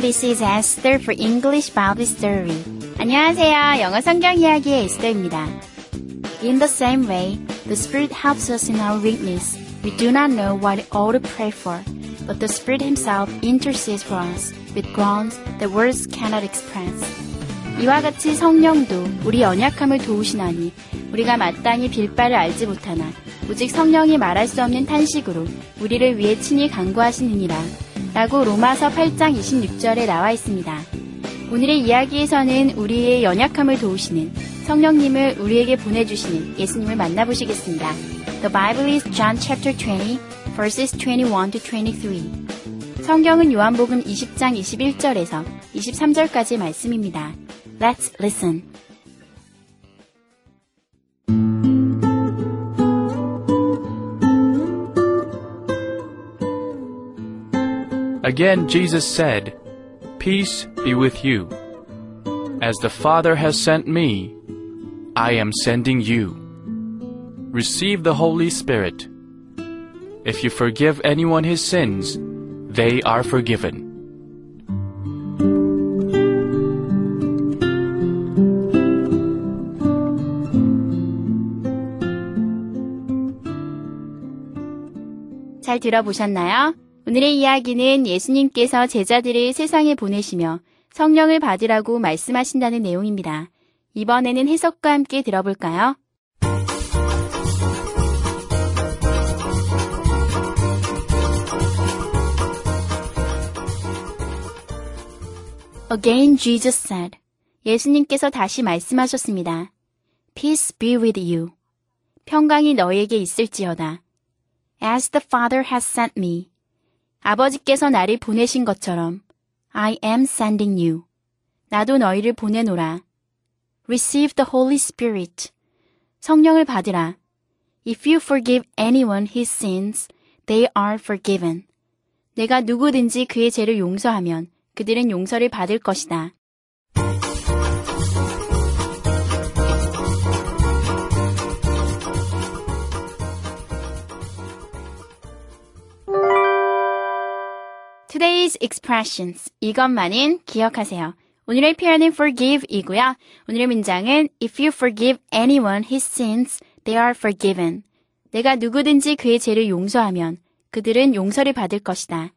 This is Esther for English Bible Story. 안녕하세요. 영어 성경 이야기의 에스더입니다. In the same way, the Spirit helps us in our weakness. We do not know what all to pray for, but the Spirit Himself intercedes for us with groans that words cannot express. 이와 같이 성령도 우리 연약함을 도우시나니 우리가 마땅히 빌 바를 알지 못하나 오직 성령이 말할 수 없는 탄식으로 우리를 위해 친히 간구하시느니라 라고 로마서 8장 26절에 나와 있습니다. 오늘의 이야기에서는 우리의 연약함을 도우시는 성령님을 우리에게 보내주시는 예수님을 만나보시겠습니다. The Bible is John chapter 20, verses 21 to 23. 성경은 요한복음 20장 21절에서 23절까지 말씀입니다. Let's listen. Again Jesus said, Peace be with you. As the Father has sent me, I am sending you. Receive the Holy Spirit. If you forgive anyone his sins, they are forgiven. 잘 들어보셨나요? 오늘의 이야기는 예수님께서 제자들을 세상에 보내시며 성령을 받으라고 말씀하신다는 내용입니다. 이번에는 해석과 함께 들어볼까요? Again Jesus said. 예수님께서 다시 말씀하셨습니다. Peace be with you. 평강이 너에게 있을지어다. As the Father has sent me. 아버지께서 나를 보내신 것처럼 I am sending you. 나도 너희를 보내노라. Receive the Holy Spirit. 성령을 받으라. If you forgive anyone his sins, they are forgiven. 내가 누구든지 그의 죄를 용서하면 그들은 용서를 받을 것이다. Today's expressions. 이것만은 기억하세요. 오늘의 표현은 forgive이고요. 오늘의 문장은 If you forgive anyone his sins, they are forgiven. 내가 누구든지 그의 죄를 용서하면 그들은 용서를 받을 것이다.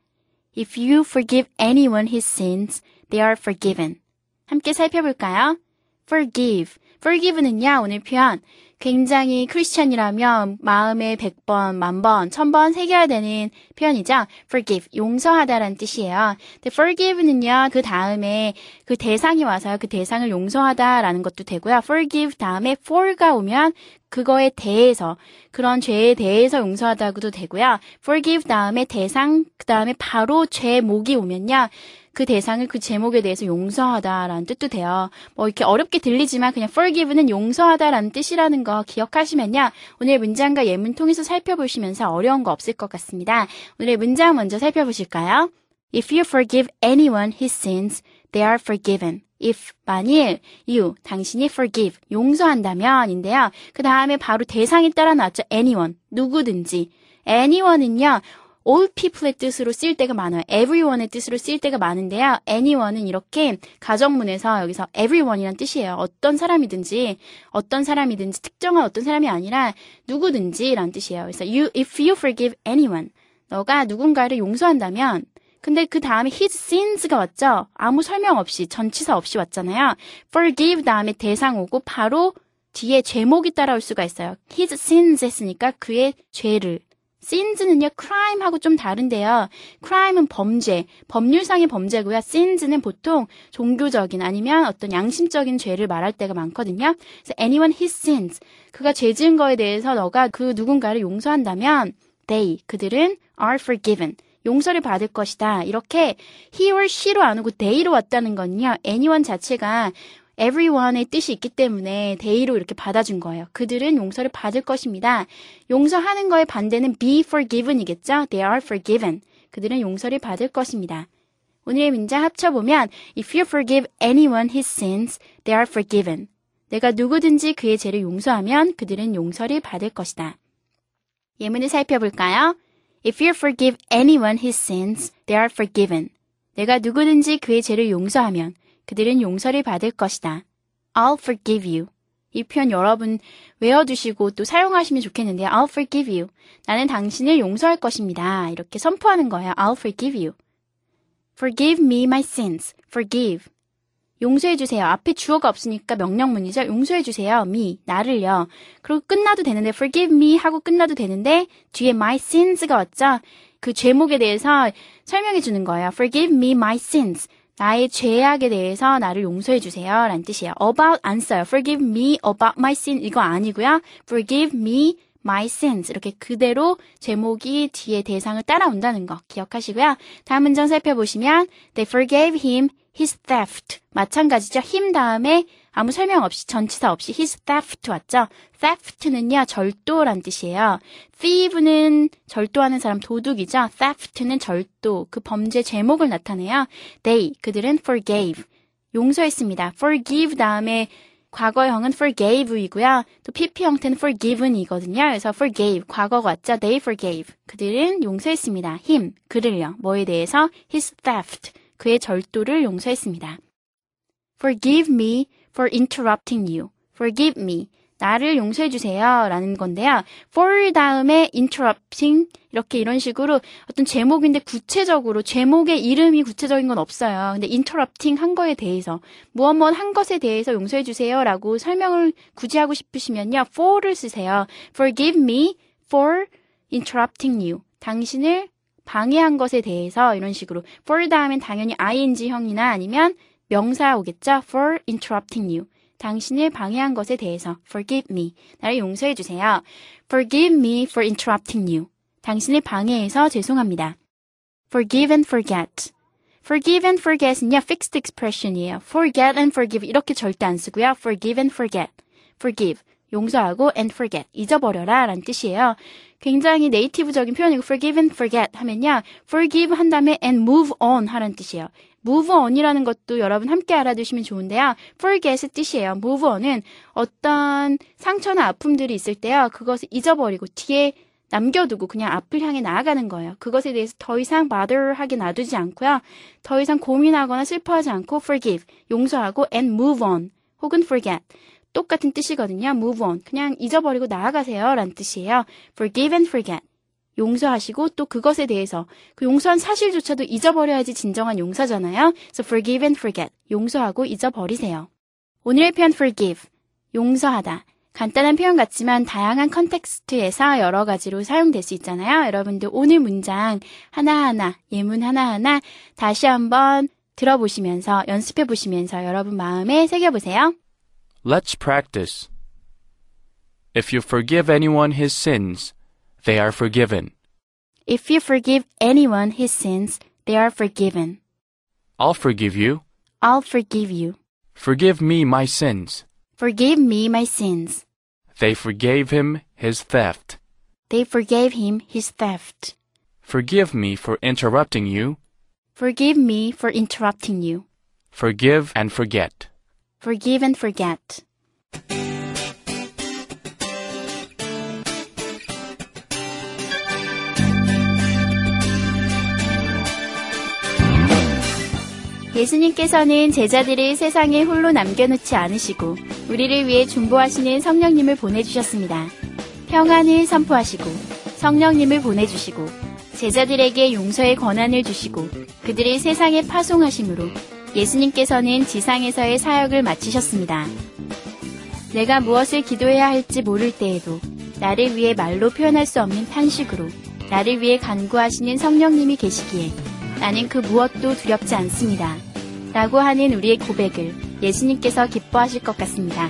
If you forgive anyone his sins, they are forgiven. 함께 살펴볼까요? forgive. forgive는요, 오늘 표현. 굉장히 크리스천이라면 마음에 100번, 만번, 1000번 새겨야 되는 표현이죠. forgive, 용서하다라는 뜻이에요. 근데 forgive는요, 그 다음에 그 대상이 와서요, 그 대상을 용서하다라는 것도 되고요. forgive 다음에 for가 오면 그거에 대해서, 그런 죄에 대해서 용서하다고도 되고요. forgive 다음에 대상, 그 다음에 바로 죄목이 오면요. 그 대상을 그 제목에 대해서 용서하다라는 뜻도 돼요. 뭐 이렇게 어렵게 들리지만 그냥 forgive는 용서하다라는 뜻이라는 거 기억하시면요. 오늘 문장과 예문 통해서 살펴보시면서 어려운 거 없을 것 같습니다. 오늘 문장 먼저 살펴보실까요? If you forgive anyone his sins, they are forgiven. if 만일 you 당신이 forgive 용서한다면인데요. 그 다음에 바로 대상이 따라 나왔죠. anyone 누구든지 anyone은요. All people의 뜻으로 쓰일 때가 많아요. everyone의 뜻으로 쓰일 때가 많은데요. anyone은 이렇게 가정문에서 여기서 everyone이란 뜻이에요. 어떤 사람이든지 어떤 사람이든지 특정한 어떤 사람이 아니라 누구든지란 뜻이에요. 그래서 you if you forgive anyone 너가 누군가를 용서한다면 근데 그 다음에 his sins가 왔죠. 아무 설명 없이 전치사 없이 왔잖아요. forgive 다음에 대상 오고 바로 뒤에 제목이 따라올 수가 있어요. his sins 했으니까 그의 죄를 sins는요, crime하고 좀 다른데요. crime은 범죄, 법률상의 범죄고요. sins는 보통 종교적인 아니면 어떤 양심적인 죄를 말할 때가 많거든요. 그래서 anyone his sins, 그가 죄 지은 거에 대해서 너가 그 누군가를 용서한다면 they, 그들은 are forgiven. 용서를 받을 것이다. 이렇게 he or she로 안 오고 they로 왔다는 건요. anyone 자체가 everyone의 뜻이 있기 때문에 they로 이렇게 받아준 거예요. 그들은 용서를 받을 것입니다. 용서하는 거의 반대는 be forgiven이겠죠? They are forgiven. 그들은 용서를 받을 것입니다. 오늘의 문장 합쳐보면 If you forgive anyone his sins, they are forgiven. 내가 누구든지 그의 죄를 용서하면 그들은 용서를 받을 것이다. 예문을 살펴볼까요? If you forgive anyone his sins, they are forgiven. 내가 누구든지 그의 죄를 용서하면 그들은 용서를 받을 것이다. I'll forgive you. 이 표현 여러분 외워두시고 또 사용하시면 좋겠는데요. I'll forgive you. 나는 당신을 용서할 것입니다. 이렇게 선포하는 거예요. I'll forgive you. Forgive me my sins. Forgive. 용서해 주세요. 앞에 주어가 없으니까 명령문이죠. 용서해 주세요. me 나를요. 그리고 끝나도 되는데 forgive me 하고 끝나도 되는데 뒤에 my sins가 왔죠. 그 죄목에 대해서 설명해 주는 거예요. Forgive me my sins. 나의 죄악에 대해서 나를 용서해 주세요. 라는 뜻이에요. about 안 써요. Forgive me about my sin 이거 아니고요. Forgive me my sins 이렇게 그대로 제목이 뒤에 대상을 따라온다는 거 기억하시고요. 다음 문장 살펴보시면 They forgave him his theft 마찬가지죠. him 다음에 아무 설명 없이 전치사 없이 his theft 왔죠. theft는요 절도란 뜻이에요. thieve는 절도하는 사람 도둑이죠. theft는 절도 그 범죄 제목을 나타내요. They 그들은 forgave 용서했습니다. forgive 다음에 과거형은 forgave이고요. 또 PP 형태는 forgiven이거든요. 그래서 forgave 과거가 왔죠. They forgave 그들은 용서했습니다. him 그를요. 뭐에 대해서 his theft 그의 절도를 용서했습니다. Forgive me for interrupting you. Forgive me. 나를 용서해 주세요. 라는 건데요. for 다음에 interrupting 이렇게 이런 식으로 어떤 제목인데 구체적으로 제목의 이름이 구체적인 건 없어요. 근데 interrupting 한 거에 대해서 무엇 무엇 한 것에 대해서 용서해 주세요. 라고 설명을 굳이 하고 싶으시면요. for를 쓰세요. Forgive me for interrupting you. 당신을 방해한 것에 대해서 이런 식으로 for 다음엔 당연히 ing형이나 아니면 명사 오겠죠? for interrupting you. 당신을 방해한 것에 대해서 forgive me. 나를 용서해 주세요. forgive me for interrupting you. 당신을 방해해서 죄송합니다. forgive and forget. forgive and forget은요, fixed expression이에요. forget and forgive 이렇게 절대 안 쓰고요. forgive and forget. forgive. 용서하고 and forget. 잊어버려라 라는 뜻이에요. 굉장히 네이티브적인 표현이고 forgive and forget 하면요. forgive 한 다음에 and move on 하라는 뜻이에요. Move on이라는 것도 여러분 함께 알아두시면 좋은데요. forget의 뜻이에요. move on은 어떤 상처나 아픔들이 있을 때요. 그것을 잊어버리고 뒤에 남겨두고 그냥 앞을 향해 나아가는 거예요. 그것에 대해서 더 이상 bother하게 놔두지 않고요. 더 이상 고민하거나 슬퍼하지 않고 forgive, 용서하고 and move on 혹은 forget. 똑같은 뜻이거든요. move on. 그냥 잊어버리고 나아가세요. 라는 뜻이에요. forgive and forget. 용서하시고 또 그것에 대해서 그 용서한 사실조차도 잊어버려야지 진정한 용서잖아요. So forgive and forget. 용서하고 잊어버리세요. 오늘의 표현 forgive. 용서하다. 간단한 표현 같지만 다양한 컨텍스트에서 여러 가지로 사용될 수 있잖아요. 여러분들 오늘 문장 하나하나, 예문 하나하나 다시 한번 들어보시면서 연습해 보시면서 여러분 마음에 새겨보세요. Let's practice. If you forgive anyone his sins, they are forgiven. If you forgive anyone his sins, they are forgiven. I'll forgive you. I'll forgive you. Forgive me my sins. Forgive me my sins. They forgave him his theft. They forgave him his theft. Forgive me for interrupting you. Forgive me for interrupting you. Forgive and forget. Forgive and forget. 예수님께서는 제자들을 세상에 홀로 남겨놓지 않으시고 우리를 위해 중보하시는 성령님을 보내주셨습니다. 평안을 선포하시고 성령님을 보내주시고 제자들에게 용서의 권한을 주시고 그들을 세상에 파송하심으로 예수님께서는 지상에서의 사역을 마치셨습니다. 내가 무엇을 기도해야 할지 모를 때에도 나를 위해 말로 표현할 수 없는 탄식으로 나를 위해 간구하시는 성령님이 계시기에 나는 그 무엇도 두렵지 않습니다. 라고 하는 우리의 고백을 예수님께서 기뻐하실 것 같습니다.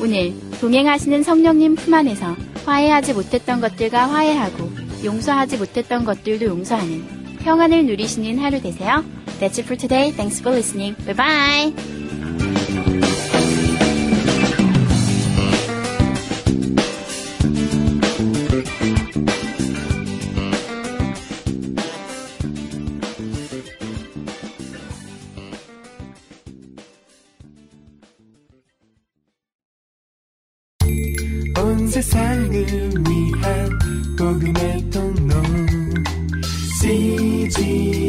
오늘 동행하시는 성령님 품 안에서 화해하지 못했던 것들과 화해하고 용서하지 못했던 것들도 용서하는 평안을 누리시는 하루 되세요. That's it for today. Thanks for listening. Bye bye. 세상을 위한 복음의 통로. CGM